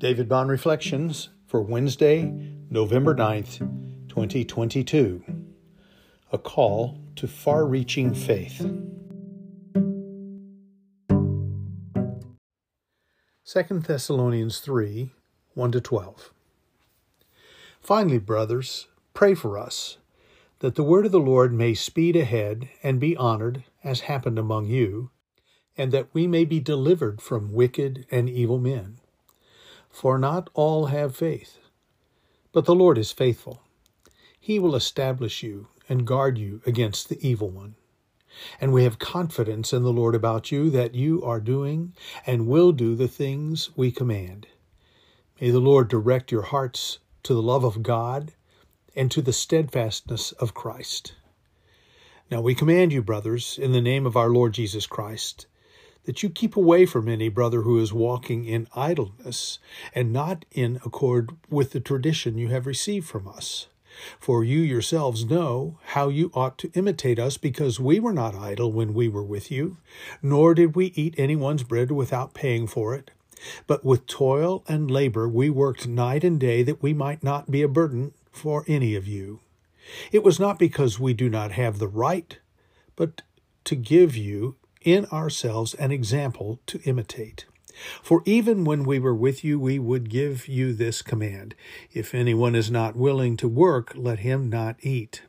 David Bond Reflections for Wednesday, November 9th, 2022. A call to far reaching faith. 2 Thessalonians 3 1 to 12. Finally, brothers, pray for us, that the word of the Lord may speed ahead and be honored, as happened among you, and that we may be delivered from wicked and evil men. For not all have faith, but the Lord is faithful. He will establish you and guard you against the evil one. And we have confidence in the Lord about you that you are doing and will do the things we command. May the Lord direct your hearts to the love of God and to the steadfastness of Christ. Now we command you, brothers, in the name of our Lord Jesus Christ, that you keep away from any brother who is walking in idleness and not in accord with the tradition you have received from us. For you yourselves know how you ought to imitate us, because we were not idle when we were with you, nor did we eat anyone's bread without paying for it. But with toil and labor we worked night and day that we might not be a burden for any of you. It was not because we do not have the right, but to give you in ourselves an example to imitate. For even when we were with you, we would give you this command If anyone is not willing to work, let him not eat.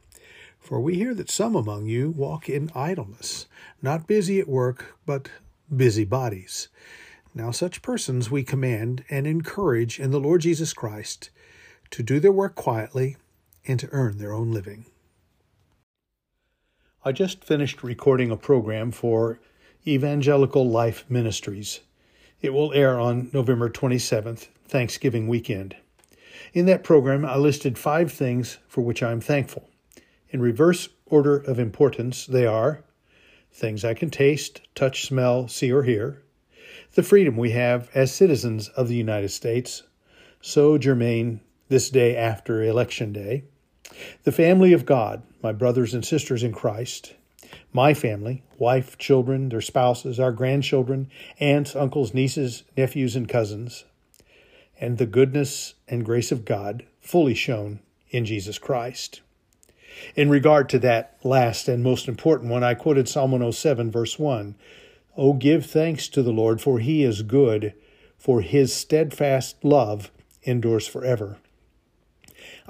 For we hear that some among you walk in idleness, not busy at work, but busy bodies. Now, such persons we command and encourage in the Lord Jesus Christ to do their work quietly and to earn their own living. I just finished recording a program for Evangelical Life Ministries. It will air on November 27th, Thanksgiving weekend. In that program, I listed five things for which I am thankful. In reverse order of importance, they are things I can taste, touch, smell, see, or hear, the freedom we have as citizens of the United States, so germane this day after Election Day, the family of God, my brothers and sisters in Christ, my family, wife, children, their spouses, our grandchildren, aunts, uncles, nieces, nephews, and cousins, and the goodness and grace of God fully shown in Jesus Christ. In regard to that last and most important one, I quoted Psalm 107, verse 1. Oh, give thanks to the Lord, for he is good, for his steadfast love endures forever.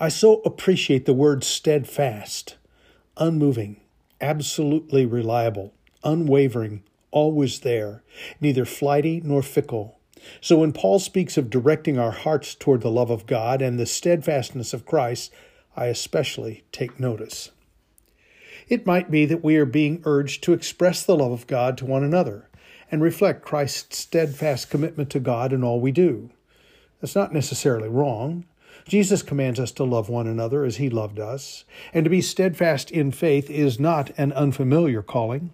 I so appreciate the word steadfast, unmoving, absolutely reliable, unwavering, always there, neither flighty nor fickle. So when Paul speaks of directing our hearts toward the love of God and the steadfastness of Christ, I especially take notice. It might be that we are being urged to express the love of God to one another and reflect Christ's steadfast commitment to God in all we do. That's not necessarily wrong. Jesus commands us to love one another as he loved us, and to be steadfast in faith is not an unfamiliar calling.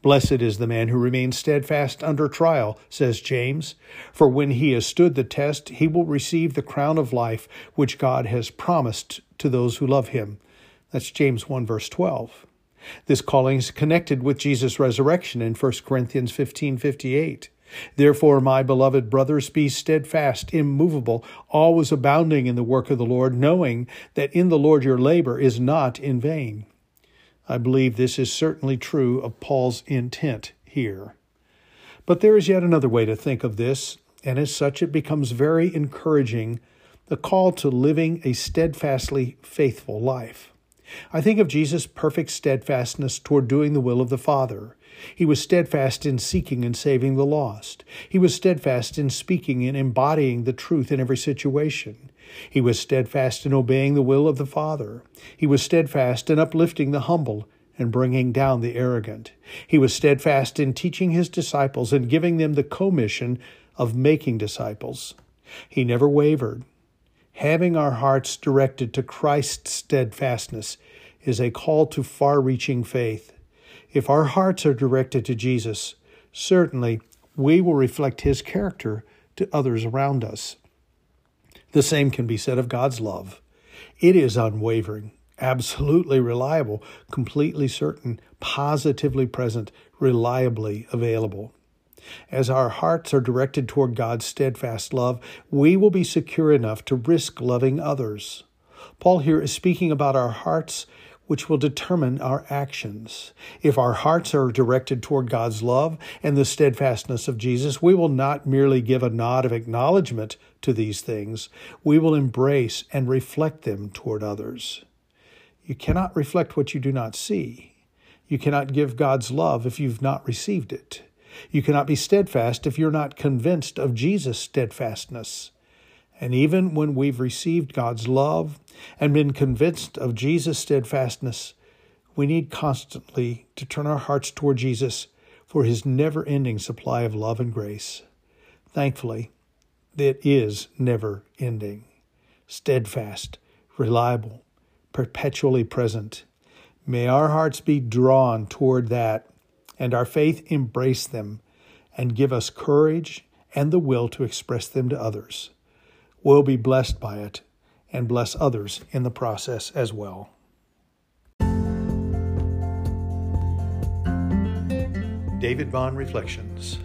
Blessed is the man who remains steadfast under trial, says James, for when he has stood the test, he will receive the crown of life which God has promised to those who love him. That's James 1, verse 12. This calling is connected with Jesus' resurrection in 1 Corinthians 15 58. Therefore, my beloved brothers, be steadfast, immovable, always abounding in the work of the Lord, knowing that in the Lord your labor is not in vain. I believe this is certainly true of Paul's intent here. But there is yet another way to think of this, and as such it becomes very encouraging the call to living a steadfastly faithful life. I think of Jesus' perfect steadfastness toward doing the will of the Father. He was steadfast in seeking and saving the lost. He was steadfast in speaking and embodying the truth in every situation. He was steadfast in obeying the will of the Father. He was steadfast in uplifting the humble and bringing down the arrogant. He was steadfast in teaching his disciples and giving them the commission of making disciples. He never wavered. Having our hearts directed to Christ's steadfastness is a call to far reaching faith. If our hearts are directed to Jesus, certainly we will reflect his character to others around us. The same can be said of God's love. It is unwavering, absolutely reliable, completely certain, positively present, reliably available. As our hearts are directed toward God's steadfast love, we will be secure enough to risk loving others. Paul here is speaking about our hearts, which will determine our actions. If our hearts are directed toward God's love and the steadfastness of Jesus, we will not merely give a nod of acknowledgement to these things, we will embrace and reflect them toward others. You cannot reflect what you do not see. You cannot give God's love if you've not received it. You cannot be steadfast if you're not convinced of Jesus' steadfastness. And even when we've received God's love and been convinced of Jesus' steadfastness, we need constantly to turn our hearts toward Jesus for his never ending supply of love and grace. Thankfully, it is never ending, steadfast, reliable, perpetually present. May our hearts be drawn toward that and our faith embrace them and give us courage and the will to express them to others. We'll be blessed by it and bless others in the process as well. David Vaughn Reflections.